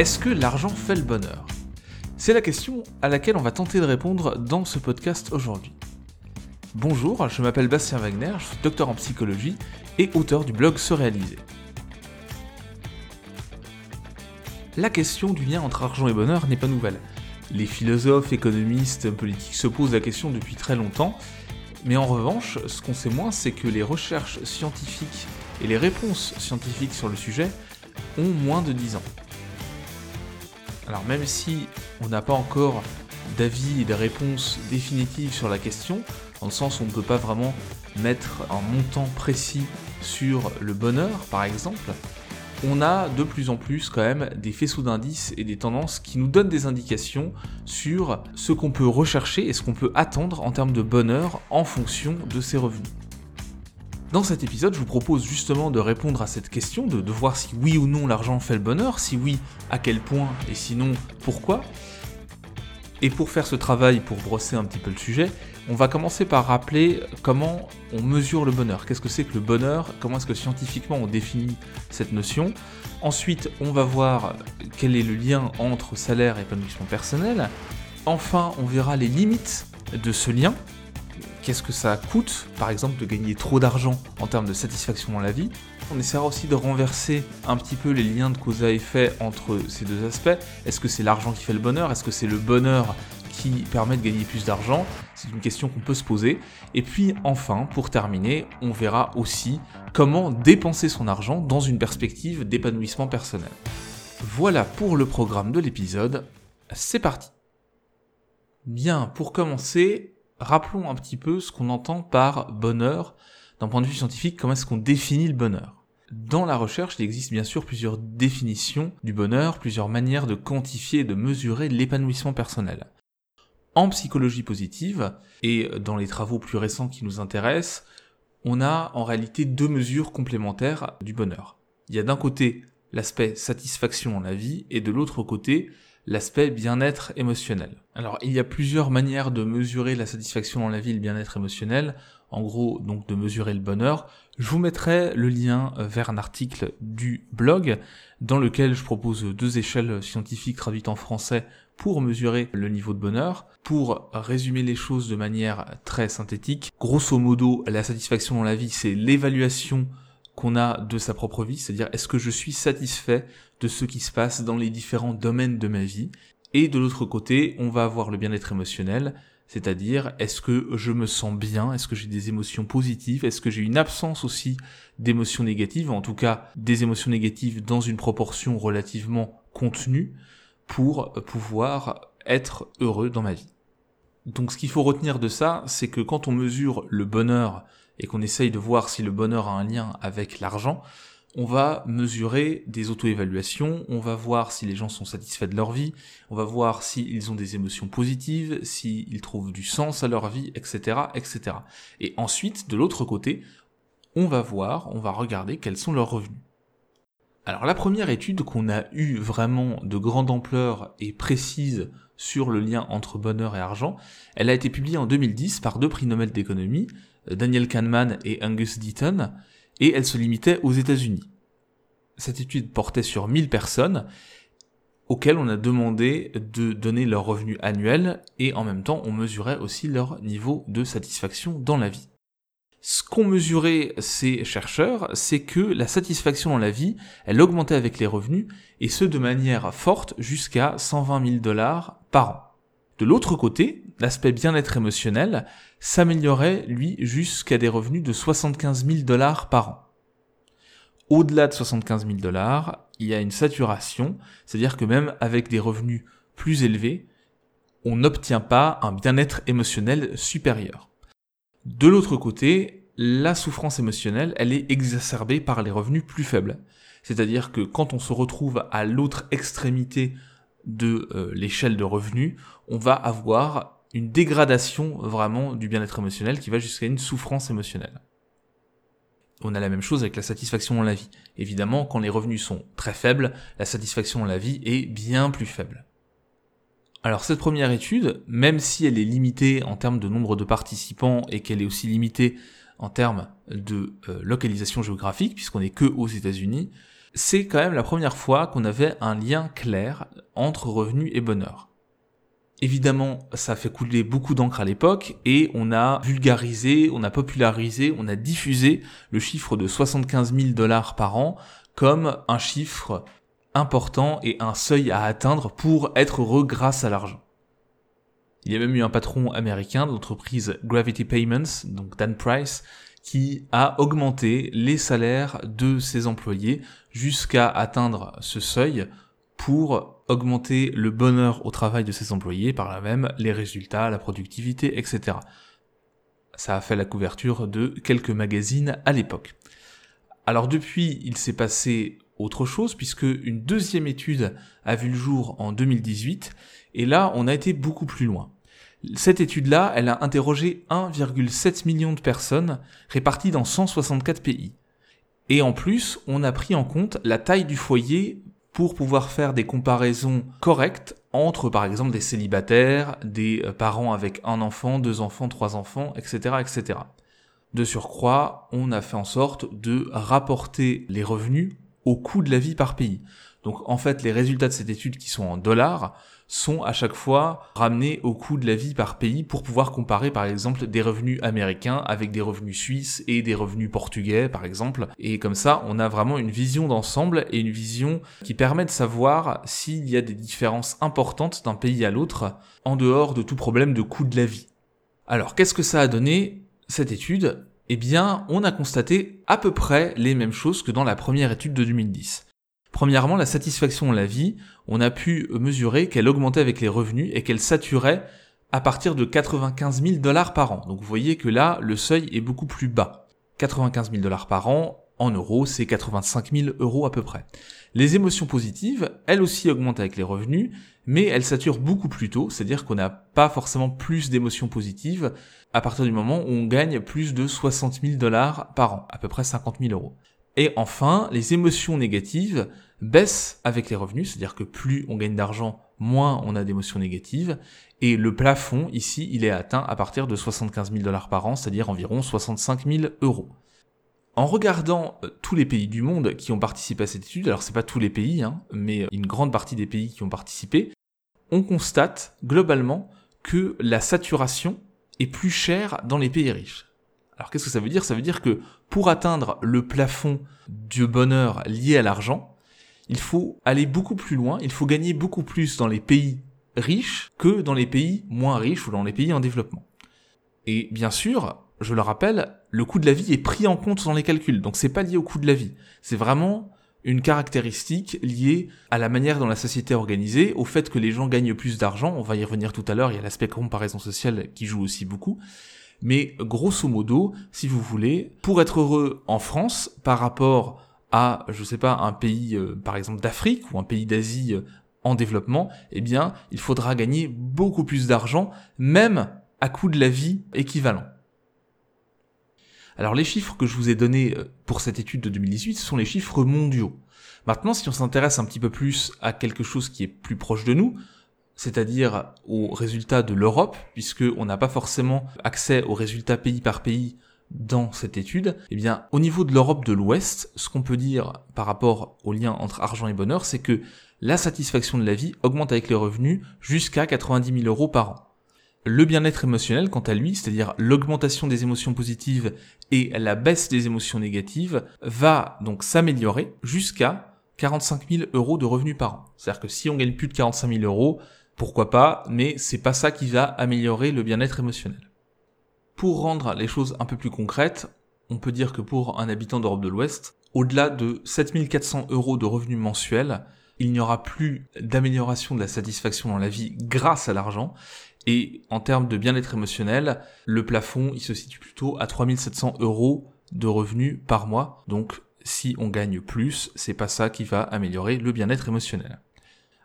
Est-ce que l'argent fait le bonheur? C'est la question à laquelle on va tenter de répondre dans ce podcast aujourd'hui. Bonjour, je m'appelle Bastien Wagner, je suis docteur en psychologie et auteur du blog Se Réaliser. La question du lien entre argent et bonheur n'est pas nouvelle. Les philosophes, économistes, politiques se posent la question depuis très longtemps, mais en revanche, ce qu'on sait moins, c'est que les recherches scientifiques et les réponses scientifiques sur le sujet ont moins de 10 ans. Alors même si on n'a pas encore d'avis et de réponses définitives sur la question, dans le sens où on ne peut pas vraiment mettre un montant précis sur le bonheur, par exemple, on a de plus en plus quand même des faisceaux d'indices et des tendances qui nous donnent des indications sur ce qu'on peut rechercher et ce qu'on peut attendre en termes de bonheur en fonction de ses revenus. Dans cet épisode, je vous propose justement de répondre à cette question, de, voir si oui ou non l'argent fait le bonheur, si oui, à quel point, et sinon, pourquoi. Et pour faire ce travail, pour brosser un petit peu le sujet, on va commencer par rappeler comment on mesure le bonheur. Qu'est-ce que c'est que le bonheur? Comment est-ce que scientifiquement on définit cette notion? Ensuite, on va voir quel est le lien entre salaire et épanouissement personnel. Enfin, on verra les limites de ce lien. Qu'est-ce que ça coûte, par exemple, de gagner trop d'argent en termes de satisfaction dans la vie on essaiera aussi de renverser un petit peu les liens de cause à effet entre ces deux aspects. Est-ce que c'est l'argent qui fait le bonheur? Est-ce que c'est le bonheur qui permet de gagner plus d'argent? C'est une question qu'on peut se poser. Et puis enfin, pour terminer, on verra aussi comment dépenser son argent dans une perspective d'épanouissement personnel. Voilà pour le programme de l'épisode. C'est parti. Bien, pour commencer, rappelons un petit peu ce qu'on entend par bonheur d'un point de vue scientifique, comment est-ce qu'on définit le bonheur? Dans la recherche, il existe bien sûr plusieurs définitions du bonheur, plusieurs manières de quantifier et de mesurer l'épanouissement personnel. En psychologie positive, et dans les travaux plus récents qui nous intéressent, on a en réalité deux mesures complémentaires du bonheur. Il y a d'un côté l'aspect satisfaction en la vie, et de l'autre côté l'aspect bien-être émotionnel. Alors il y a plusieurs manières de mesurer la satisfaction dans la vie le bien-être émotionnel en gros donc de mesurer le bonheur. Je vous mettrai le lien vers un article du blog dans lequel je propose deux échelles scientifiques traduites en français pour mesurer le niveau de bonheur. Pour résumer les choses de manière très synthétique, grosso modo, la satisfaction dans la vie, c'est l'évaluation qu'on a de sa propre vie, c'est-à-dire est-ce que je suis satisfait de ce qui se passe dans les différents domaines de ma vie? Et de l'autre côté, on va avoir le bien-être émotionnel, c'est-à-dire, est-ce que je me sens bien? Est-ce que j'ai des émotions positives? Est-ce que j'ai une absence aussi d'émotions négatives? En tout cas, des émotions négatives dans une proportion relativement contenue pour pouvoir être heureux dans ma vie. Donc ce qu'il faut retenir de ça, c'est que quand on mesure le bonheur et qu'on essaye de voir si le bonheur a un lien avec l'argent, on va mesurer des auto-évaluations, on va voir si les gens sont satisfaits de leur vie, on va voir s'ils ont des émotions positives, s'ils trouvent du sens à leur vie, etc., etc. Et ensuite, de l'autre côté, on va voir, on va regarder quels sont leurs revenus. Alors la première étude qu'on a eue vraiment de grande ampleur et précise sur le lien entre bonheur et argent, elle a été publiée en 2010 par deux prix Nobel d'économie, Daniel Kahneman et Angus Deaton, et elle se limitait aux États-Unis. Cette étude portait sur 1000 personnes auxquelles on a demandé de donner leur revenu annuel et en même temps on mesurait aussi leur niveau de satisfaction dans la vie. Ce qu'ont mesuré ces chercheurs, c'est que la satisfaction dans la vie, elle augmentait avec les revenus, et ce de manière forte jusqu'à 120 000 dollars par an. De l'autre côté, l'aspect bien-être émotionnel s'améliorait, lui, jusqu'à des revenus de 75 000 dollars par an. Au-delà de 75 000 dollars, il y a une saturation, c'est-à-dire que même avec des revenus plus élevés, on n'obtient pas un bien-être émotionnel supérieur. De l'autre côté, la souffrance émotionnelle, elle est exacerbée par les revenus plus faibles. C'est-à-dire que quand on se retrouve à l'autre extrémité de euh, l'échelle de revenus, on va avoir une dégradation vraiment du bien-être émotionnel qui va jusqu'à une souffrance émotionnelle. On a la même chose avec la satisfaction dans la vie. Évidemment, quand les revenus sont très faibles, la satisfaction dans la vie est bien plus faible. Alors cette première étude, même si elle est limitée en termes de nombre de participants et qu'elle est aussi limitée en termes de euh, localisation géographique, puisqu'on n'est que aux États-Unis, c'est quand même la première fois qu'on avait un lien clair entre revenu et bonheur. Évidemment, ça fait couler beaucoup d'encre à l'époque et on a vulgarisé, on a popularisé, on a diffusé le chiffre de 75 000 dollars par an comme un chiffre important et un seuil à atteindre pour être heureux grâce à l'argent. Il y a même eu un patron américain de l'entreprise Gravity Payments, donc Dan Price, qui a augmenté les salaires de ses employés jusqu'à atteindre ce seuil pour augmenter le bonheur au travail de ses employés, par là même les résultats, la productivité, etc. Ça a fait la couverture de quelques magazines à l'époque. Alors depuis, il s'est passé autre chose puisque une deuxième étude a vu le jour en 2018 et là on a été beaucoup plus loin. Cette étude-là, elle a interrogé 1,7 million de personnes réparties dans 164 pays. Et en plus, on a pris en compte la taille du foyer pour pouvoir faire des comparaisons correctes entre par exemple des célibataires, des euh, parents avec un enfant, deux enfants, trois enfants, etc., etc. De surcroît, on a fait en sorte de rapporter les revenus au coût de la vie par pays. Donc en fait, les résultats de cette étude qui sont en dollars sont à chaque fois ramenés au coût de la vie par pays pour pouvoir comparer par exemple des revenus américains avec des revenus suisses et des revenus portugais par exemple. Et comme ça, on a vraiment une vision d'ensemble et une vision qui permet de savoir s'il y a des différences importantes d'un pays à l'autre en dehors de tout problème de coût de la vie. Alors qu'est-ce que ça a donné cette étude? Eh bien, on a constaté à peu près les mêmes choses que dans la première étude de 2010. Premièrement, la satisfaction de la vie, on a pu mesurer qu'elle augmentait avec les revenus et qu'elle saturait à partir de 95 000 dollars par an. Donc vous voyez que là, le seuil est beaucoup plus bas. 95 000 dollars par an, en euros, c'est 85 000 euros à peu près. Les émotions positives, elles aussi augmentent avec les revenus, mais elles saturent beaucoup plus tôt, c'est-à-dire qu'on n'a pas forcément plus d'émotions positives à partir du moment où on gagne plus de 60 000 dollars par an, à peu près 50 000 euros. Et enfin, les émotions négatives baissent avec les revenus, c'est-à-dire que plus on gagne d'argent, moins on a d'émotions négatives. Et le plafond, ici, il est atteint à partir de 75 000 dollars par an, c'est-à-dire environ 65 000 euros. En regardant euh, tous les pays du monde qui ont participé à cette étude, alors c'est pas tous les pays, hein, mais une grande partie des pays qui ont participé, on constate globalement que la saturation est plus chère dans les pays riches. Alors qu'est-ce que ça veut dire? Ça veut dire que pour atteindre le plafond du bonheur lié à l'argent, il faut aller beaucoup plus loin, il faut gagner beaucoup plus dans les pays riches que dans les pays moins riches ou dans les pays en développement. Et bien sûr, je le rappelle, le coût de la vie est pris en compte dans les calculs, donc c'est pas lié au coût de la vie. C'est vraiment une caractéristique liée à la manière dont la société est organisée, au fait que les gens gagnent plus d'argent, on va y revenir tout à l'heure, il y a l'aspect comparaison sociale qui joue aussi beaucoup, mais grosso modo, si vous voulez, pour être heureux en France par rapport à, je sais pas, un pays, euh, par exemple d'Afrique ou un pays d'Asie euh, en développement, eh bien, il faudra gagner beaucoup plus d'argent, même à coût de la vie équivalent. Alors les chiffres que je vous ai donnés euh, pour cette étude de 2018, ce sont les chiffres mondiaux. Maintenant, si on s'intéresse un petit peu plus à quelque chose qui est plus proche de nous, c'est-à-dire aux résultats de l'Europe, puisqu'on n'a pas forcément accès aux résultats pays par pays dans cette étude, eh bien, au niveau de l'Europe de l'Ouest, ce qu'on peut dire par rapport au lien entre argent et bonheur, c'est que la satisfaction de la vie augmente avec les revenus jusqu'à 90 000 euros par an. Le bien-être émotionnel, quant à lui, c'est-à-dire l'augmentation des émotions positives et la baisse des émotions négatives, va donc s'améliorer jusqu'à 45 000 euros de revenus par an. C'est-à-dire que si on gagne plus de 45 000 euros, pourquoi pas, mais c'est pas ça qui va améliorer le bien-être émotionnel. Pour rendre les choses un peu plus concrètes, on peut dire que pour un habitant d'Europe de l'Ouest, au-delà de 7400 euros de revenus mensuels, il n'y aura plus d'amélioration de la satisfaction dans la vie grâce à l'argent. Et en termes de bien-être émotionnel, le plafond, il se situe plutôt à 3700 euros de revenus par mois. Donc, si on gagne plus, c'est pas ça qui va améliorer le bien-être émotionnel.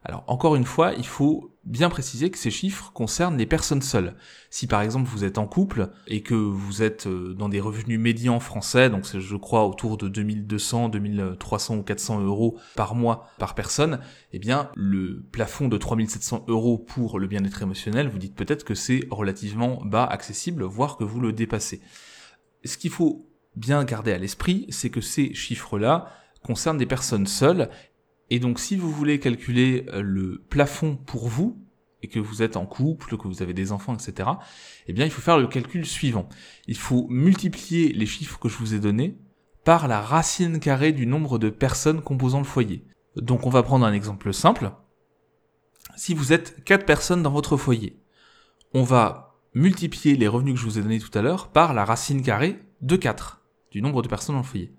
Alors encore une fois, il faut bien préciser que ces chiffres concernent les personnes seules. Si par exemple vous êtes en couple et que vous êtes euh, dans des revenus médians français, donc c'est je crois autour de 2200, 2300 ou 400 euros par mois par personne, eh bien le plafond de 3700 euros pour le bien-être émotionnel, vous dites peut-être que c'est relativement bas accessible, voire que vous le dépassez. Ce qu'il faut bien garder à l'esprit, c'est que ces chiffres-là concerne des personnes seules. Et donc si vous voulez calculer euh, le plafond pour vous, et que vous êtes en couple, que vous avez des enfants, etc., eh bien il faut faire le calcul suivant. Il faut multiplier les chiffres que je vous ai donnés par la racine carrée du nombre de personnes composant le foyer. Donc on va prendre un exemple simple. Si vous êtes 4 personnes dans votre foyer, on va multiplier les revenus que je vous ai donnés tout à l'heure par la racine carrée de 4 du nombre de personnes dans le foyer.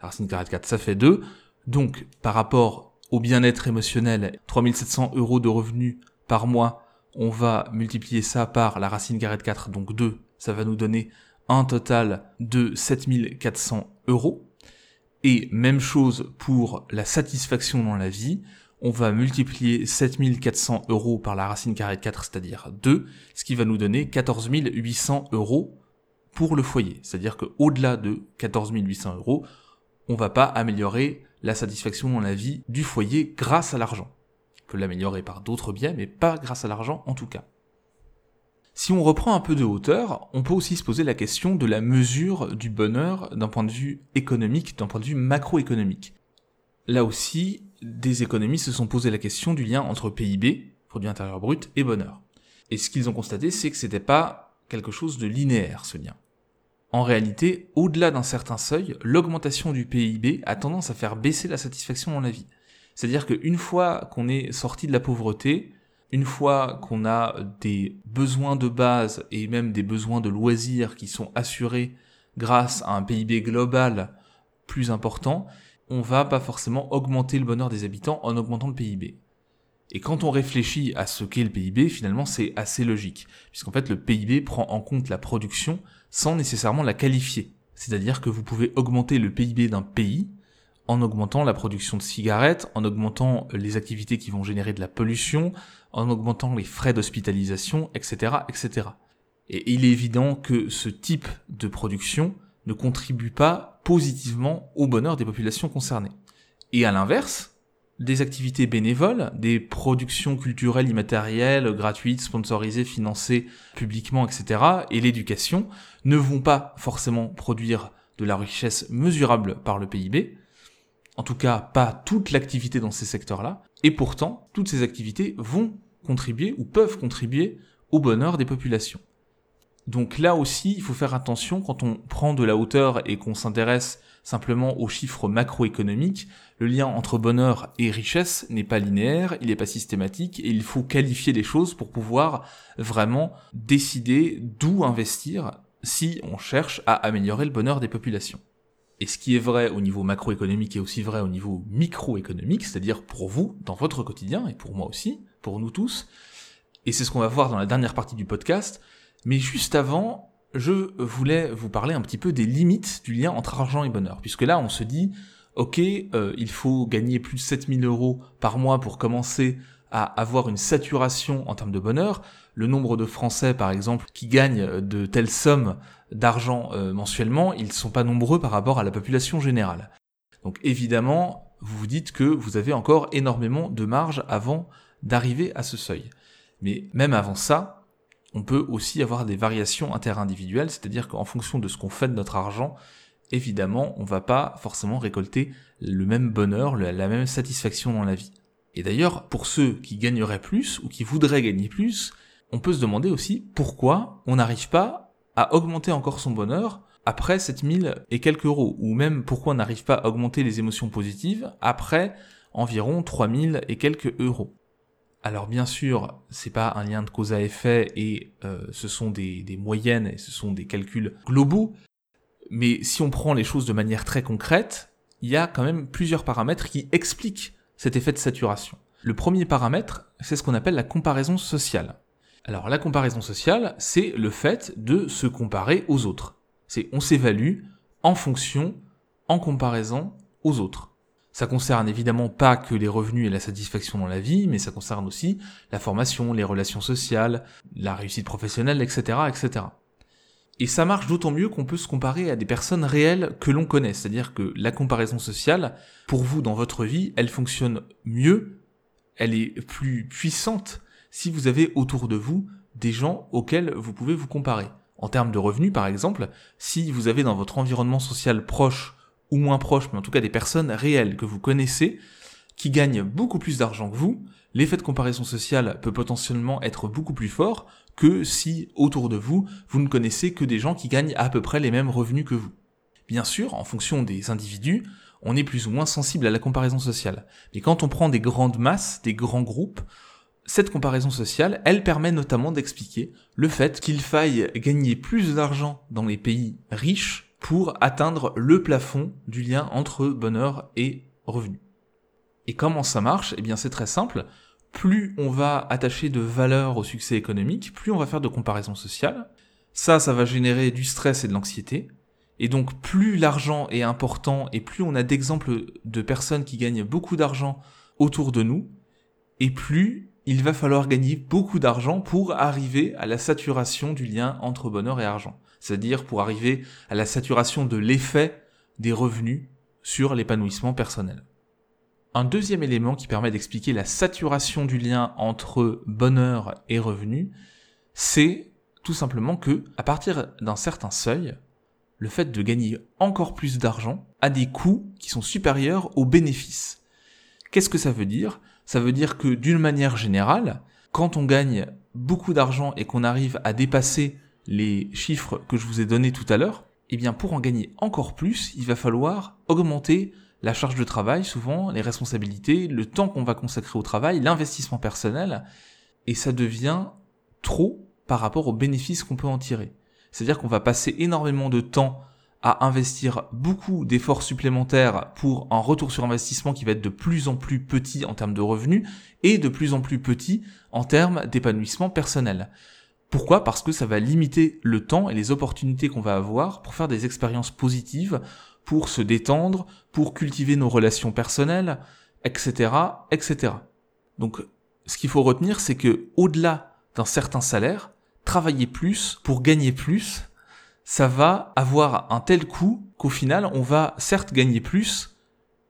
La racine carrée de 4, ça fait 2. Donc, par rapport au bien-être émotionnel, 3700 euros de revenus par mois, on va multiplier ça par la racine carrée de 4, donc 2, ça va nous donner un total de 7400 euros. Et même chose pour la satisfaction dans la vie, on va multiplier 7400 euros par la racine carrée de 4, c'est-à-dire 2, ce qui va nous donner 14 800 euros pour le foyer. C'est-à-dire qu'au-delà de 14 800 euros, on va pas améliorer la satisfaction dans la vie du foyer grâce à l'argent. On peut l'améliorer par d'autres biais, mais pas grâce à l'argent en tout cas. Si on reprend un peu de hauteur, on peut aussi se poser la question de la mesure du bonheur d'un point de vue économique, d'un point de vue macroéconomique. Là aussi, des économistes se sont posé la question du lien entre PIB, produit intérieur brut, et bonheur. Et ce qu'ils ont constaté, c'est que c'était pas quelque chose de linéaire, ce lien. En réalité, au-delà d'un certain seuil, l'augmentation du PIB a tendance à faire baisser la satisfaction dans la vie. C'est-à-dire qu'une fois qu'on est sorti de la pauvreté, une fois qu'on a des besoins de base et même des besoins de loisirs qui sont assurés grâce à un PIB global plus important, on va pas forcément augmenter le bonheur des habitants en augmentant le PIB. Et quand on réfléchit à ce qu'est le PIB, finalement, c'est assez logique, puisqu'en fait, le PIB prend en compte la production sans nécessairement la qualifier. C'est-à-dire que vous pouvez augmenter le PIB d'un pays en augmentant la production de cigarettes, en augmentant les activités qui vont générer de la pollution, en augmentant les frais d'hospitalisation, etc., etc. Et il est évident que ce type de production ne contribue pas positivement au bonheur des populations concernées. Et à l'inverse, des activités bénévoles, des productions culturelles immatérielles, gratuites, sponsorisées, financées publiquement, etc., et l'éducation, ne vont pas forcément produire de la richesse mesurable par le PIB, en tout cas pas toute l'activité dans ces secteurs-là, et pourtant, toutes ces activités vont contribuer ou peuvent contribuer au bonheur des populations. Donc là aussi, il faut faire attention quand on prend de la hauteur et qu'on s'intéresse simplement aux chiffres macroéconomiques, le lien entre bonheur et richesse n'est pas linéaire, il n'est pas systématique, et il faut qualifier les choses pour pouvoir vraiment décider d'où investir si on cherche à améliorer le bonheur des populations. Et ce qui est vrai au niveau macroéconomique est aussi vrai au niveau microéconomique, c'est-à-dire pour vous, dans votre quotidien, et pour moi aussi, pour nous tous. Et c'est ce qu'on va voir dans la dernière partie du podcast. Mais juste avant, je voulais vous parler un petit peu des limites du lien entre argent et bonheur. Puisque là, on se dit, ok, euh, il faut gagner plus de 7000 euros par mois pour commencer à avoir une saturation en termes de bonheur. Le nombre de Français, par exemple, qui gagnent de telles sommes d'argent euh, mensuellement, ils ne sont pas nombreux par rapport à la population générale. Donc évidemment, vous vous dites que vous avez encore énormément de marge avant d'arriver à ce seuil. Mais même avant ça, on peut aussi avoir des variations interindividuelles, c'est-à-dire qu'en fonction de ce qu'on fait de notre argent, évidemment, on va pas forcément récolter le même bonheur, la même satisfaction dans la vie. Et d'ailleurs, pour ceux qui gagneraient plus ou qui voudraient gagner plus, on peut se demander aussi pourquoi on n'arrive pas à augmenter encore son bonheur après 7000 et quelques euros, ou même pourquoi on n'arrive pas à augmenter les émotions positives après environ 3000 et quelques euros. Alors bien sûr, c'est pas un lien de cause à effet et euh, ce sont des, des, moyennes et ce sont des calculs globaux, mais si on prend les choses de manière très concrète, il y a quand même plusieurs paramètres qui expliquent cet effet de saturation. Le premier paramètre, c'est ce qu'on appelle la comparaison sociale. Alors la comparaison sociale, c'est le fait de se comparer aux autres. C'est on s'évalue en fonction, en comparaison aux autres. Ça concerne évidemment pas que les revenus et la satisfaction dans la vie, mais ça concerne aussi la formation, les relations sociales, la réussite professionnelle, etc., etc. Et ça marche d'autant mieux qu'on peut se comparer à des personnes réelles que l'on connaît. C'est-à-dire que la comparaison sociale, pour vous dans votre vie, elle fonctionne mieux, elle est plus puissante si vous avez autour de vous des gens auxquels vous pouvez vous comparer. En termes de revenus, par exemple, si vous avez dans votre environnement social proche ou moins proches, mais en tout cas des personnes réelles que vous connaissez, qui gagnent beaucoup plus d'argent que vous, l'effet de comparaison sociale peut potentiellement être beaucoup plus fort que si autour de vous, vous ne connaissez que des gens qui gagnent à peu près les mêmes revenus que vous. Bien sûr, en fonction des individus, on est plus ou moins sensible à la comparaison sociale. Mais quand on prend des grandes masses, des grands groupes, cette comparaison sociale, elle permet notamment d'expliquer le fait qu'il faille gagner plus d'argent dans les pays riches pour atteindre le plafond du lien entre bonheur et revenu. Et comment ça marche? Eh bien c'est très simple. Plus on va attacher de valeur au succès économique, plus on va faire de comparaison sociale. Ça, ça va générer du stress et de l'anxiété. Et donc plus l'argent est important et plus on a d'exemples de personnes qui gagnent beaucoup d'argent autour de nous, et plus il va falloir gagner beaucoup d'argent pour arriver à la saturation du lien entre bonheur et argent. C'est-à-dire pour arriver à la saturation de l'effet des revenus sur l'épanouissement personnel. Un deuxième élément qui permet d'expliquer la saturation du lien entre bonheur et revenus, c'est tout simplement que, à partir d'un certain seuil, le fait de gagner encore plus d'argent a des coûts qui sont supérieurs aux bénéfices. Qu'est-ce que ça veut dire? Ça veut dire que d'une manière générale, quand on gagne beaucoup d'argent et qu'on arrive à dépasser les chiffres que je vous ai donnés tout à l'heure, eh bien pour en gagner encore plus, il va falloir augmenter la charge de travail, souvent les responsabilités, le temps qu'on va consacrer au travail, l'investissement personnel, et ça devient trop par rapport aux bénéfices qu'on peut en tirer. C'est-à-dire qu'on va passer énormément de temps à investir beaucoup d'efforts supplémentaires pour un retour sur investissement qui va être de plus en plus petit en termes de revenus et de plus en plus petit en termes d'épanouissement personnel. Pourquoi? Parce que ça va limiter le temps et les opportunités qu'on va avoir pour faire des expériences positives, pour se détendre, pour cultiver nos relations personnelles, etc., etc. Donc, ce qu'il faut retenir, c'est que au-delà d'un certain salaire, travailler plus pour gagner plus, ça va avoir un tel coût qu'au final, on va certes gagner plus,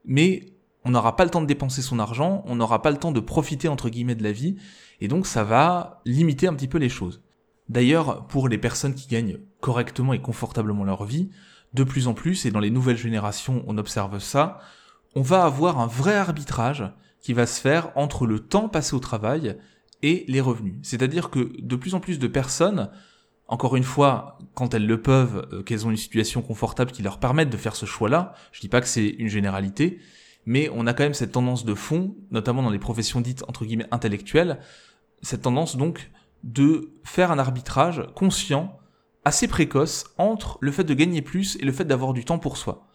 mais on n'aura pas le temps de dépenser son argent, on n'aura pas le temps de profiter entre guillemets de la vie, et donc ça va limiter un petit peu les choses. D'ailleurs, pour les personnes qui gagnent correctement et confortablement leur vie, de plus en plus, et dans les nouvelles générations on observe ça, on va avoir un vrai arbitrage qui va se faire entre le temps passé au travail et les revenus. C'est-à-dire que de plus en plus de personnes, encore une fois, quand elles le peuvent, euh, qu'elles ont une situation confortable qui leur permette de faire ce choix-là, je dis pas que c'est une généralité, mais on a quand même cette tendance de fond, notamment dans les professions dites entre guillemets intellectuelles, cette tendance donc de faire un arbitrage conscient, assez précoce, entre le fait de gagner plus et le fait d'avoir du temps pour soi.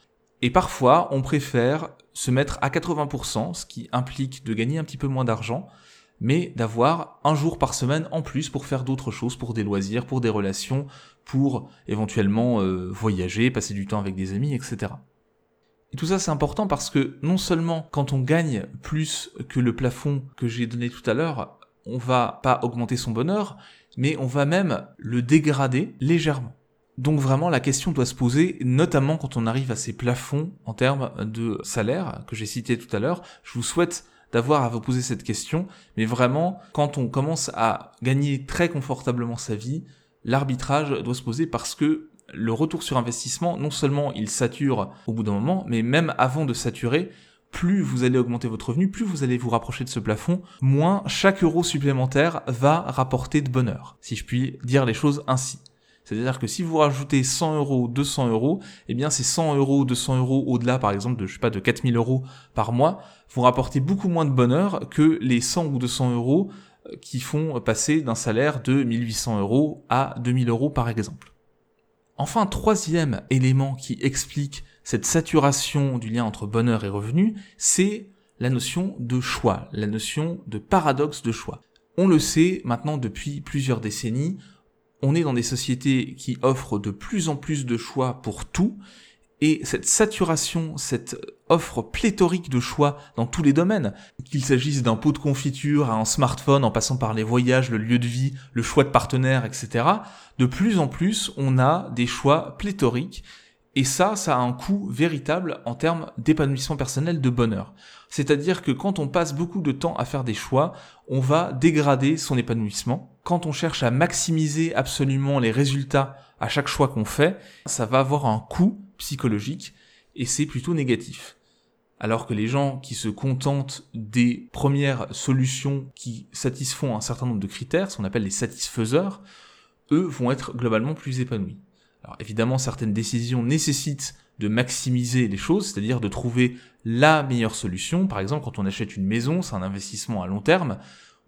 Et parfois, on préfère se mettre à 80%, ce qui implique de gagner un petit peu moins d'argent, mais d'avoir un jour par semaine en plus pour faire d'autres choses, pour des loisirs, pour des relations, pour éventuellement euh, voyager, passer du temps avec des amis, etc. Et tout ça c'est important parce que non seulement quand on gagne plus que le plafond que j'ai donné tout à l'heure, on va pas augmenter son bonheur, mais on va même le dégrader légèrement. Donc vraiment la question doit se poser, notamment quand on arrive à ces plafonds en termes de salaire que j'ai cité tout à l'heure. Je vous souhaite d'avoir à vous poser cette question, mais vraiment, quand on commence à gagner très confortablement sa vie, l'arbitrage doit se poser parce que le retour sur investissement, non seulement il sature au bout d'un moment, mais même avant de saturer, plus vous allez augmenter votre revenu, plus vous allez vous rapprocher de ce plafond, moins chaque euro supplémentaire va rapporter de bonheur, si je puis dire les choses ainsi. C'est-à-dire que si vous rajoutez 100 euros, 200 euros, eh bien ces 100 euros, 200 euros au-delà, par exemple, de, je sais pas, de 4000 euros par mois, vont rapporter beaucoup moins de bonheur que les 100 ou 200 euros euh, qui font passer d'un salaire de 1800 euros à 2000 euros, par exemple. Enfin, troisième élément qui explique cette saturation du lien entre bonheur et revenu, c'est la notion de choix, la notion de paradoxe de choix. On le sait maintenant depuis plusieurs décennies, on est dans des sociétés qui offrent de plus en plus de choix pour tout, et cette saturation, cette offre pléthorique de choix dans tous les domaines, qu'il s'agisse d'un pot de confiture à un smartphone en passant par les voyages, le lieu de vie, le choix de partenaire, etc., de plus en plus on a des choix pléthoriques et ça, ça a un coût véritable en termes d'épanouissement personnel, de bonheur. C'est-à-dire que quand on passe beaucoup de temps à faire des choix, on va dégrader son épanouissement. Quand on cherche à maximiser absolument les résultats à chaque choix qu'on fait, ça va avoir un coût psychologique. et c'est plutôt négatif. Alors que les gens qui se contentent des premières solutions qui satisfont un certain nombre de critères, ce qu'on appelle les satisfaiseurs, eux vont être globalement plus épanouis. Alors évidemment, certaines décisions nécessitent de maximiser les choses, c'est-à-dire de trouver la meilleure solution. Par exemple, quand on achète une maison, c'est un investissement à long terme,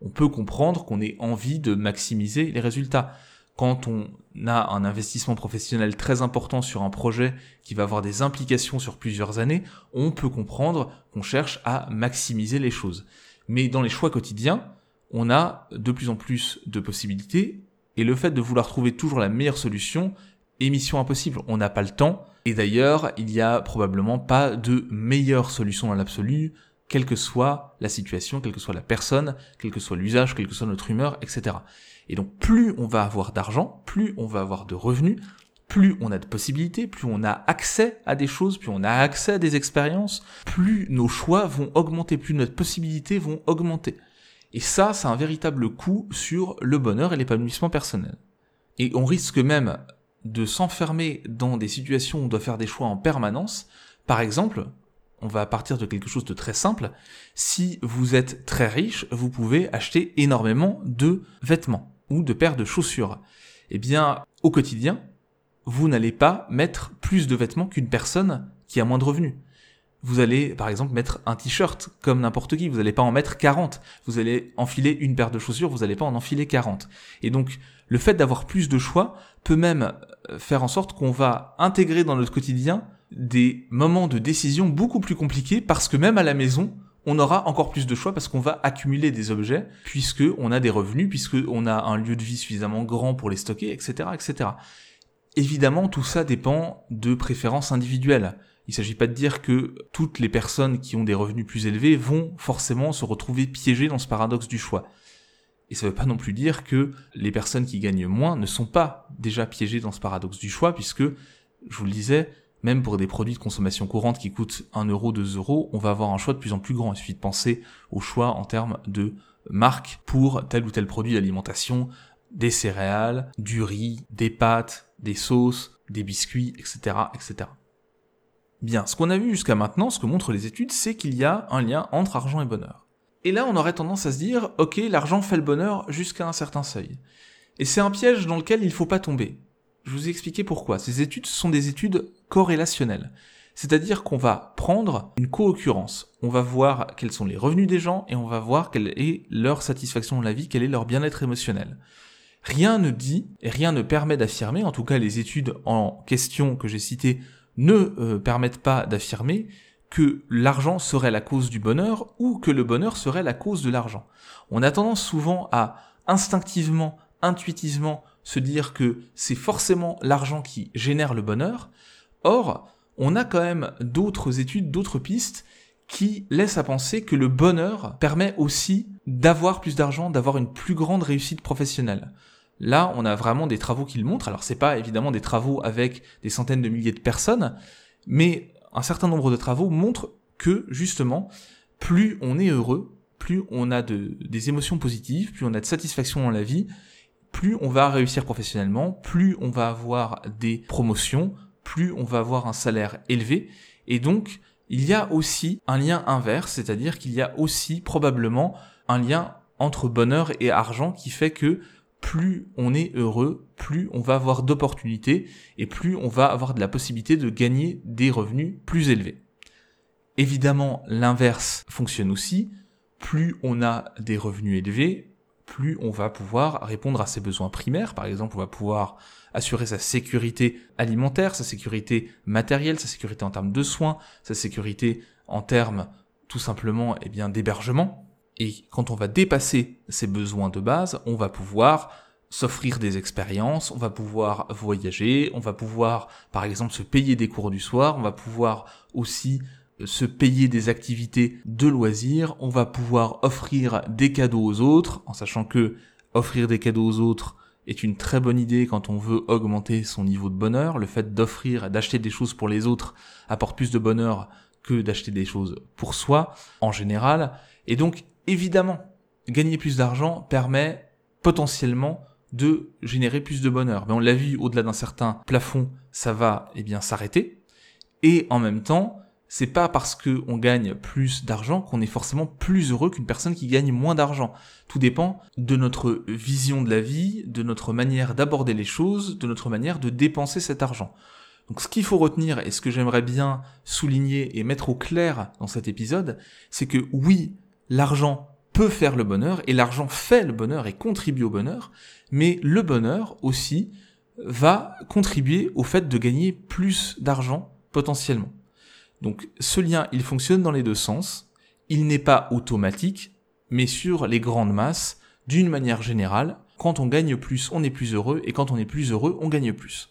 on peut comprendre qu'on ait envie de maximiser les résultats. Quand on a un investissement professionnel très important sur un projet qui va avoir des implications sur plusieurs années, on peut comprendre qu'on cherche à maximiser les choses. Mais dans les choix quotidiens, on a de plus en plus de possibilités et le fait de vouloir trouver toujours la meilleure solution est mission impossible. On n'a pas le temps. Et d'ailleurs, il n'y a probablement pas de meilleure solution dans l'absolu, quelle que soit la situation, quelle que soit la personne, quel que soit l'usage, quelle que soit notre humeur, etc. Et donc plus on va avoir d'argent, plus on va avoir de revenus, plus on a de possibilités, plus on a accès à des choses, plus on a accès à des expériences, plus nos choix vont augmenter, plus notre possibilités vont augmenter. Et ça, c'est un véritable coup sur le bonheur et l'épanouissement personnel. Et on risque même de s'enfermer dans des situations où on doit faire des choix en permanence. Par exemple, on va partir de quelque chose de très simple. Si vous êtes très riche, vous pouvez acheter énormément de vêtements ou de paires de chaussures. Eh bien, au quotidien, vous n'allez pas mettre plus de vêtements qu'une personne qui a moins de revenus. Vous allez, par exemple, mettre un t-shirt comme n'importe qui. Vous n'allez pas en mettre 40. Vous allez enfiler une paire de chaussures. Vous n'allez pas en enfiler 40. Et donc, le fait d'avoir plus de choix peut même euh, faire en sorte qu'on va intégrer dans notre quotidien des moments de décision beaucoup plus compliqués parce que même à la maison, on aura encore plus de choix parce qu'on va accumuler des objets puisque on a des revenus, puisque on a un lieu de vie suffisamment grand pour les stocker, etc., etc. Évidemment, tout ça dépend de préférences individuelles. Il ne s'agit pas de dire que toutes les personnes qui ont des revenus plus élevés vont forcément se retrouver piégées dans ce paradoxe du choix. Et ça ne veut pas non plus dire que les personnes qui gagnent moins ne sont pas déjà piégées dans ce paradoxe du choix, puisque, je vous le disais, même pour des produits de consommation courante qui coûtent 1 euro, 2 euros, on va avoir un choix de plus en plus grand. Il suffit de penser au choix en termes de marque pour tel ou tel produit d'alimentation, des céréales, du riz, des pâtes, des sauces, des biscuits, etc., etc. Bien, ce qu'on a vu jusqu'à maintenant, ce que montrent les études, c'est qu'il y a un lien entre argent et bonheur. Et là, on aurait tendance à se dire, ok, l'argent fait le bonheur jusqu'à un certain seuil. Et c'est un piège dans lequel il ne faut pas tomber. Je vous ai expliqué pourquoi. Ces études sont des études corrélationnelles. C'est-à-dire qu'on va prendre une co-occurrence. On va voir quels sont les revenus des gens et on va voir quelle est leur satisfaction dans la vie, quel est leur bien-être émotionnel. Rien ne dit et rien ne permet d'affirmer, en tout cas les études en question que j'ai citées ne euh, permettent pas d'affirmer que l'argent serait la cause du bonheur ou que le bonheur serait la cause de l'argent. On a tendance souvent à instinctivement, intuitivement se dire que c'est forcément l'argent qui génère le bonheur. Or, on a quand même d'autres études, d'autres pistes qui laissent à penser que le bonheur permet aussi d'avoir plus d'argent, d'avoir une plus grande réussite professionnelle. Là, on a vraiment des travaux qui le montrent. Alors, c'est pas évidemment des travaux avec des centaines de milliers de personnes, mais un certain nombre de travaux montrent que justement, plus on est heureux, plus on a de, des émotions positives, plus on a de satisfaction dans la vie, plus on va réussir professionnellement, plus on va avoir des promotions, plus on va avoir un salaire élevé, et donc il y a aussi un lien inverse, c'est-à-dire qu'il y a aussi probablement un lien entre bonheur et argent qui fait que plus on est heureux, plus on va avoir d'opportunités et plus on va avoir de la possibilité de gagner des revenus plus élevés. Évidemment, l'inverse fonctionne aussi. Plus on a des revenus élevés, plus on va pouvoir répondre à ses besoins primaires. Par exemple, on va pouvoir assurer sa sécurité alimentaire, sa sécurité matérielle, sa sécurité en termes de soins, sa sécurité en termes tout simplement eh bien d'hébergement. Et quand on va dépasser ces besoins de base, on va pouvoir s'offrir des expériences, on va pouvoir voyager, on va pouvoir par exemple se payer des cours du soir, on va pouvoir aussi euh, se payer des activités de loisirs, on va pouvoir offrir des cadeaux aux autres, en sachant que offrir des cadeaux aux autres est une très bonne idée quand on veut augmenter son niveau de bonheur. Le fait d'offrir, d'acheter des choses pour les autres apporte plus de bonheur que d'acheter des choses pour soi en général. Et donc évidemment, gagner plus d'argent permet potentiellement de générer plus de bonheur. Mais on l'a vu, au-delà d'un certain plafond, ça va eh bien s'arrêter. Et en même temps, c'est pas parce que on gagne plus d'argent qu'on est forcément plus heureux qu'une personne qui gagne moins d'argent. Tout dépend de notre vision de la vie, de notre manière d'aborder les choses, de notre manière de dépenser cet argent. Donc ce qu'il faut retenir et ce que j'aimerais bien souligner et mettre au clair dans cet épisode, c'est que oui, l'argent peut faire le bonheur et l'argent fait le bonheur et contribue au bonheur, mais le bonheur aussi va contribuer au fait de gagner plus d'argent potentiellement. Donc ce lien, il fonctionne dans les deux sens. Il n'est pas automatique, mais sur les grandes masses, d'une manière générale, quand on gagne plus, on est plus heureux, et quand on est plus heureux, on gagne plus.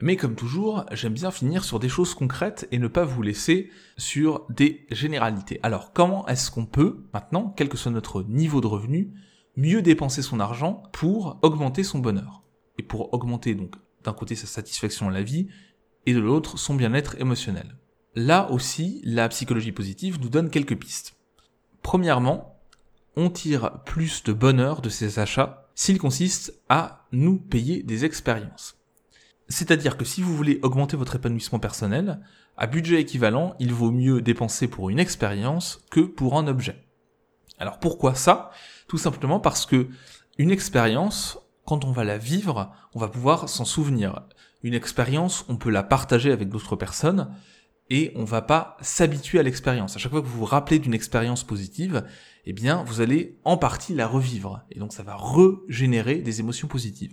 Mais comme toujours, j'aime bien finir sur des choses concrètes et ne pas vous laisser sur des généralités. Alors comment est-ce qu'on peut, maintenant, quel que soit notre niveau de revenu, mieux dépenser son argent pour augmenter son bonheur? Et pour augmenter donc d'un côté sa satisfaction à la vie et de l'autre son bien-être émotionnel. Là aussi, la psychologie positive nous donne quelques pistes. Premièrement, on tire plus de bonheur de ses achats s'il consiste à nous payer des expériences. C'est-à-dire que si vous voulez augmenter votre épanouissement personnel, à budget équivalent, il vaut mieux dépenser pour une expérience que pour un objet. Alors pourquoi ça? Tout simplement parce que une expérience, quand on va la vivre, on va pouvoir s'en souvenir une expérience, on peut la partager avec d'autres personnes et on va pas s'habituer à l'expérience. À chaque fois que vous vous rappelez d'une expérience positive, eh bien, vous allez en partie la revivre. Et donc, ça va régénérer des émotions positives.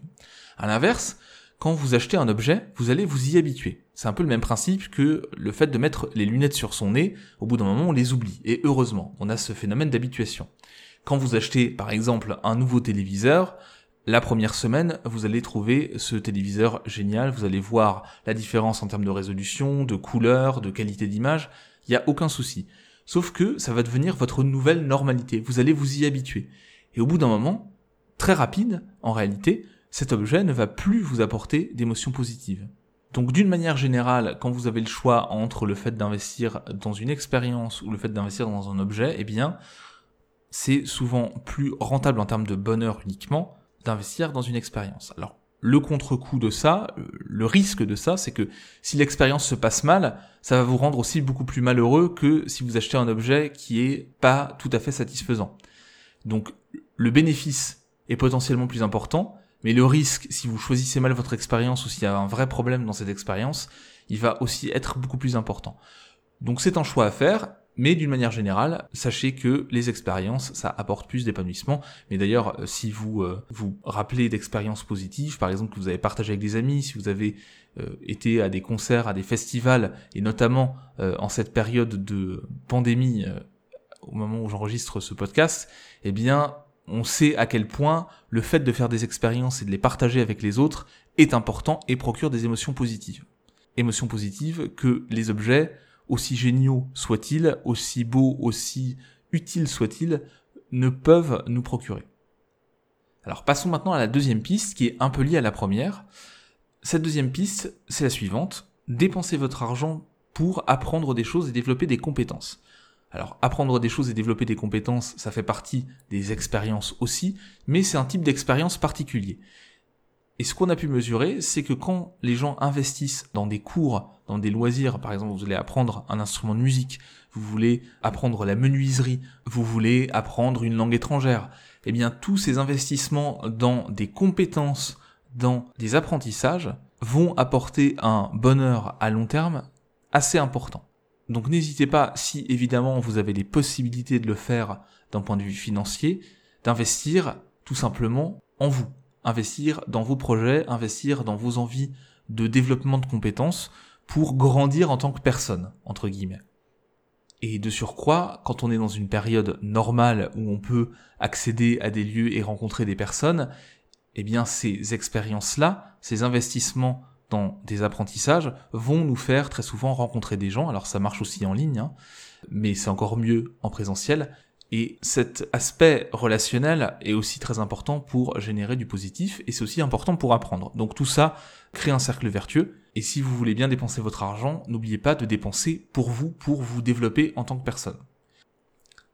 À l'inverse, quand vous achetez un objet, vous allez vous y habituer. C'est un peu le même principe que le fait de mettre les lunettes sur son nez. Au bout d'un moment, on les oublie. Et heureusement, on a ce phénomène d'habituation. Quand vous achetez, par exemple, un nouveau téléviseur, la première semaine, vous allez trouver ce téléviseur génial, vous allez voir la différence en termes de résolution, de couleur, de qualité d'image, il n'y a aucun souci. Sauf que ça va devenir votre nouvelle normalité, vous allez vous y habituer. Et au bout d'un moment, très rapide, en réalité, cet objet ne va plus vous apporter d'émotions positives. Donc d'une manière générale, quand vous avez le choix entre le fait d'investir dans une expérience ou le fait d'investir dans un objet, eh bien, c'est souvent plus rentable en termes de bonheur uniquement d'investir dans une expérience. Alors, le contre-coup de ça, le risque de ça, c'est que si l'expérience se passe mal, ça va vous rendre aussi beaucoup plus malheureux que si vous achetez un objet qui est pas tout à fait satisfaisant. Donc, le bénéfice est potentiellement plus important, mais le risque, si vous choisissez mal votre expérience ou s'il y a un vrai problème dans cette expérience, il va aussi être beaucoup plus important. Donc c'est un choix à faire, mais d'une manière générale, sachez que les expériences, ça apporte plus d'épanouissement. Mais d'ailleurs, euh, si vous euh, vous rappelez d'expériences positives, par exemple que vous avez partagé avec des amis, si vous avez euh, été à des concerts, à des festivals, et notamment en cette période de pandémie, au moment où j'enregistre ce podcast, eh bien, on sait à quel point le fait de faire des expériences et de les partager avec les autres est important et procure des émotions positives. Émotions positives que les objets aussi géniaux soient-ils, aussi beaux, aussi utiles soient-ils, ne peuvent nous procurer. Alors passons maintenant à la deuxième piste qui est un peu liée à la première. Cette deuxième piste, c'est la suivante. Dépensez votre argent pour apprendre des choses et développer des compétences. Alors apprendre des choses et développer des compétences, ça fait partie des expériences aussi, mais c'est un type d'expérience particulier. Et ce qu'on a pu mesurer, c'est que quand les gens investissent dans des cours, dans des loisirs, par exemple, vous voulez apprendre un instrument de musique, vous voulez apprendre la menuiserie, vous voulez apprendre une langue étrangère, eh bien, tous ces investissements dans des compétences, dans des apprentissages, vont apporter un bonheur à long terme assez important. Donc n'hésitez pas, si évidemment vous avez les possibilités de le faire d'un point de vue financier, d'investir tout simplement en vous investir dans vos projets, investir dans vos envies de développement de compétences pour grandir en tant que personne, entre guillemets. Et de surcroît, quand on est dans une période normale où on peut accéder à des lieux et rencontrer des personnes, eh bien ces expériences-là, ces investissements dans des apprentissages vont nous faire très souvent rencontrer des gens. Alors ça marche aussi en ligne, hein, mais c'est encore mieux en présentiel. Et cet aspect relationnel est aussi très important pour générer du positif et c'est aussi important pour apprendre. Donc tout ça crée un cercle vertueux. Et si vous voulez bien dépenser votre argent, n'oubliez pas de dépenser pour vous, pour vous développer en tant que personne.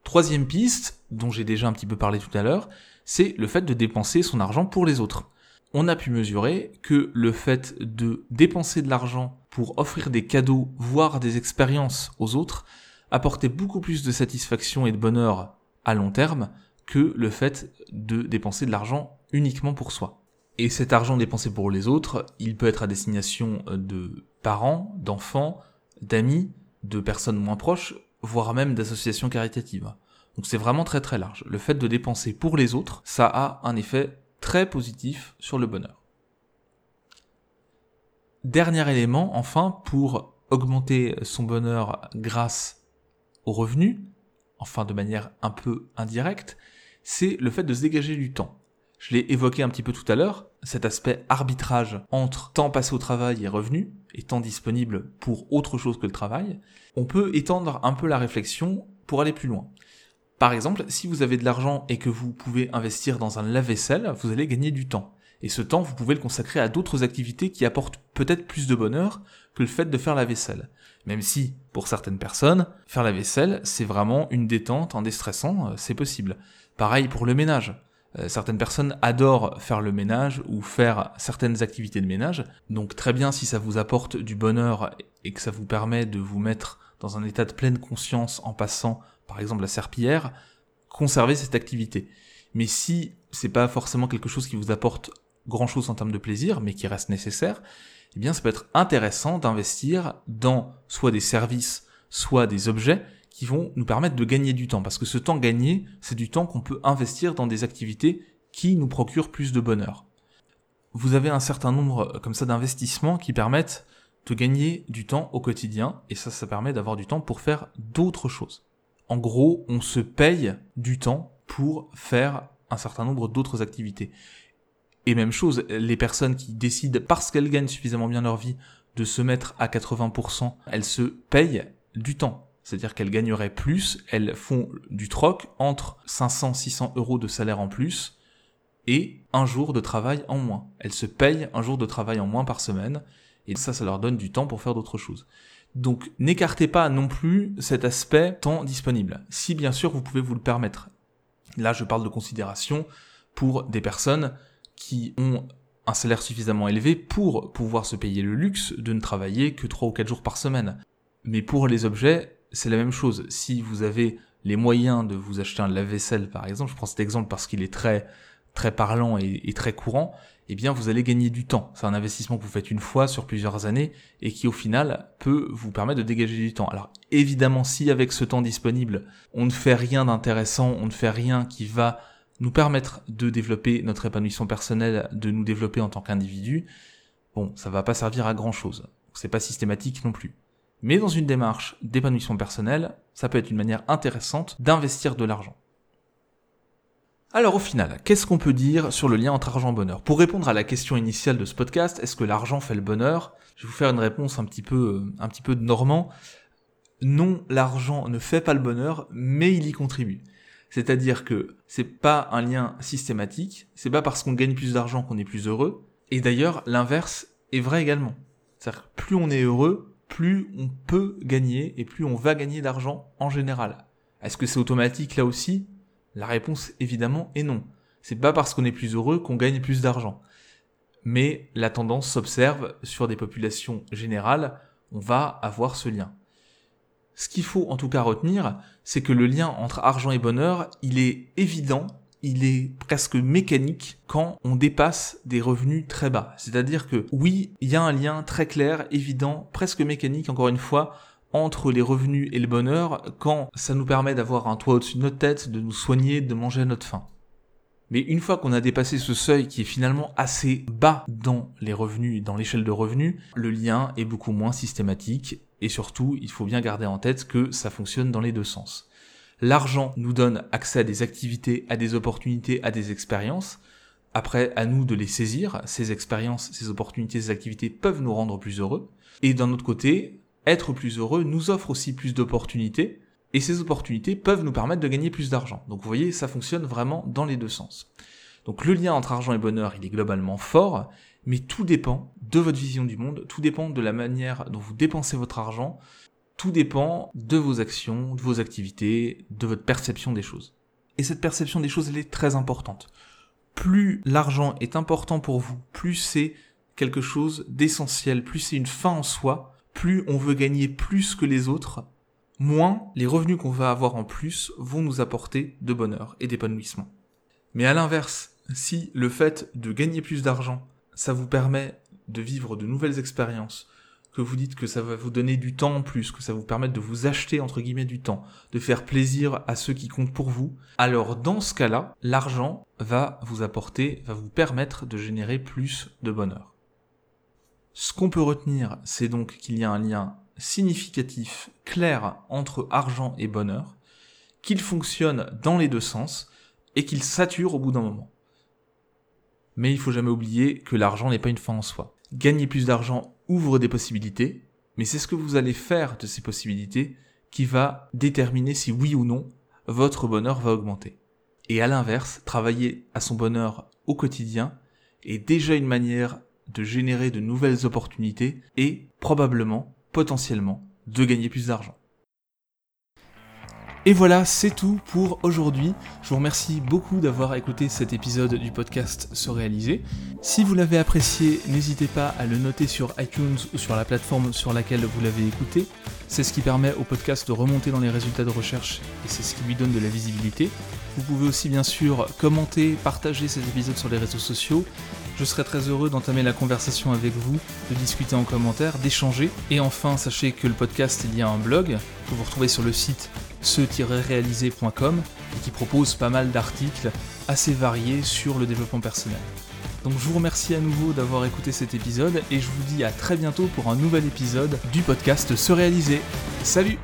Troisième piste, dont j'ai déjà un petit peu parlé tout à l'heure, c'est le fait de dépenser son argent pour les autres. On a pu mesurer que le fait de dépenser de l'argent pour offrir des cadeaux, voire des expériences aux autres, apportait beaucoup plus de satisfaction et de bonheur à long terme que le fait de dépenser de l'argent uniquement pour soi. Et cet argent dépensé pour les autres, il peut être à destination de parents, d'enfants, d'amis, de personnes moins proches, voire même d'associations caritatives. Donc c'est vraiment très très large. Le fait de dépenser pour les autres, ça a un effet très positif sur le bonheur. Dernier élément, enfin, pour augmenter son bonheur grâce aux revenus, enfin de manière un peu indirecte, c'est le fait de se dégager du temps. Je l'ai évoqué un petit peu tout à l'heure, cet aspect arbitrage entre temps passé au travail et revenus, et temps disponible pour autre chose que le travail, on peut étendre un peu la réflexion pour aller plus loin. Par exemple, si vous avez de l'argent et que vous pouvez investir dans un lave-vaisselle, vous allez gagner du temps. Et ce temps, vous pouvez le consacrer à d'autres activités qui apportent peut-être plus de bonheur que le fait de faire la vaisselle. Même si, pour certaines personnes, faire la vaisselle, c'est vraiment une détente en déstressant, euh, c'est possible. Pareil pour le ménage. Euh, certaines personnes adorent faire le ménage ou faire certaines activités de ménage. Donc très bien si ça vous apporte du bonheur et que ça vous permet de vous mettre dans un état de pleine conscience en passant par exemple la serpillière, conservez cette activité. Mais si c'est pas forcément quelque chose qui vous apporte grand chose en termes de plaisir, mais qui reste nécessaire, eh bien ça peut être intéressant d'investir dans soit des services, soit des objets qui vont nous permettre de gagner du temps. Parce que ce temps gagné, c'est du temps qu'on peut investir dans des activités qui nous procurent plus de bonheur. Vous avez un certain nombre euh, comme ça d'investissements qui permettent de gagner du temps au quotidien, et ça, ça permet d'avoir du temps pour faire d'autres choses. En gros, on se paye du temps pour faire un certain nombre d'autres activités. Et même chose, les personnes qui décident, parce qu'elles gagnent suffisamment bien leur vie, de se mettre à 80%, elles se payent du temps. C'est-à-dire qu'elles gagneraient plus, elles font du troc entre 500-600 euros de salaire en plus et un jour de travail en moins. Elles se payent un jour de travail en moins par semaine, et ça, ça leur donne du temps pour faire d'autres choses. Donc n'écartez pas non plus cet aspect temps disponible, si bien sûr vous pouvez vous le permettre. Là, je parle de considération pour des personnes qui ont un salaire suffisamment élevé pour pouvoir se payer le luxe de ne travailler que 3 ou 4 jours par semaine. Mais pour les objets, c'est la même chose. Si vous avez les moyens de vous acheter un lave-vaisselle, par exemple, je prends cet exemple parce qu'il est très, très parlant et, et très courant, eh bien vous allez gagner du temps. C'est un investissement que vous faites une fois sur plusieurs années et qui au final peut vous permettre de dégager du temps. Alors évidemment, si avec ce temps disponible, on ne fait rien d'intéressant, on ne fait rien qui va nous permettre de développer notre épanouissement personnel, de nous développer en tant qu'individu, bon, ça va pas servir à grand chose. C'est pas systématique non plus. Mais dans une démarche d'épanouissement personnel, ça peut être une manière intéressante d'investir de l'argent. Alors au final, qu'est-ce qu'on peut dire sur le lien entre argent et bonheur? Pour répondre à la question initiale de ce podcast, est-ce que l'argent fait le bonheur? Je vais vous faire une réponse un petit peu, euh, un petit peu de normand. Non, l'argent ne fait pas le bonheur, mais il y contribue. C'est-à-dire que c'est pas un lien systématique, c'est pas parce qu'on gagne plus d'argent qu'on est plus heureux. Et d'ailleurs, l'inverse est vrai également. C'est-à-dire que plus on est heureux, plus on peut gagner et plus on va gagner d'argent en général. Est-ce que c'est automatique là aussi? La réponse évidemment est non. C'est pas parce qu'on est plus heureux qu'on gagne plus d'argent. Mais la tendance s'observe sur des populations générales, on va avoir ce lien. Ce qu'il faut en tout cas retenir, c'est que le lien entre argent et bonheur, il est évident, il est presque mécanique quand on dépasse des revenus très bas. C'est-à-dire que oui, il y a un lien très clair, évident, presque mécanique encore une fois, entre les revenus et le bonheur quand ça nous permet d'avoir un toit au-dessus de notre tête, de nous soigner, de manger à notre faim. Mais une fois qu'on a dépassé ce seuil qui est finalement assez bas dans les revenus, dans l'échelle de revenus, le lien est beaucoup moins systématique et surtout, il faut bien garder en tête que ça fonctionne dans les deux sens. L'argent nous donne accès à des activités, à des opportunités, à des expériences. Après, à nous de les saisir. Ces expériences, ces opportunités, ces activités peuvent nous rendre plus heureux. Et d'un autre côté, être plus heureux nous offre aussi plus d'opportunités, et ces opportunités peuvent nous permettre de gagner plus d'argent. Donc vous voyez, ça fonctionne vraiment dans les deux sens. Donc le lien entre argent et bonheur, il est globalement fort, mais tout dépend de votre vision du monde, tout dépend de la manière dont vous dépensez votre argent, tout dépend de vos actions, de vos activités, de votre perception des choses. Et cette perception des choses, elle est très importante. plus l'argent est important pour vous, plus c'est quelque chose d'essentiel, plus c'est une fin en soi, plus on veut gagner plus que les autres, moins les revenus qu'on va avoir en plus vont nous apporter de bonheur et d'épanouissement. Mais à l'inverse, si le fait de gagner plus d'argent, ça vous permet de vivre de nouvelles expériences, que vous dites que ça va vous donner du temps en plus, que ça vous permet de vous acheter entre guillemets du temps, de faire plaisir à ceux qui comptent pour vous, alors dans ce cas-là, l'argent va vous apporter, va vous permettre de générer plus de bonheur. Ce qu'on peut retenir, c'est donc qu'il y a un lien significatif, clair entre argent et bonheur, qu'il fonctionne dans les deux sens et qu'il sature au bout d'un moment. Mais il faut jamais oublier que l'argent n'est pas une fin en soi. Gagner plus d'argent ouvre des possibilités, mais c'est ce que vous allez faire de ces possibilités qui va déterminer si oui ou non votre bonheur va augmenter. Et à l'inverse, travailler à son bonheur au quotidien est déjà une manière de générer de nouvelles opportunités et probablement, potentiellement, de gagner plus d'argent. Et voilà, c'est tout pour aujourd'hui. Je vous remercie beaucoup d'avoir écouté cet épisode du podcast Se réaliser. Si vous l'avez apprécié, n'hésitez pas à le noter sur iTunes ou sur la plateforme sur laquelle vous l'avez écouté. C'est ce qui permet au podcast de remonter dans les résultats de recherche et c'est ce qui lui donne de la visibilité. Vous pouvez aussi bien sûr commenter, partager cet épisode sur les réseaux sociaux. Je serai très heureux d'entamer la conversation avec vous, de discuter en commentaire, d'échanger. Et enfin, sachez que le podcast, il y a un blog que vous retrouvez sur le site ce-réalisé.com et qui propose pas mal d'articles assez variés sur le développement personnel. Donc je vous remercie à nouveau d'avoir écouté cet épisode et je vous dis à très bientôt pour un nouvel épisode du podcast Se réaliser. Salut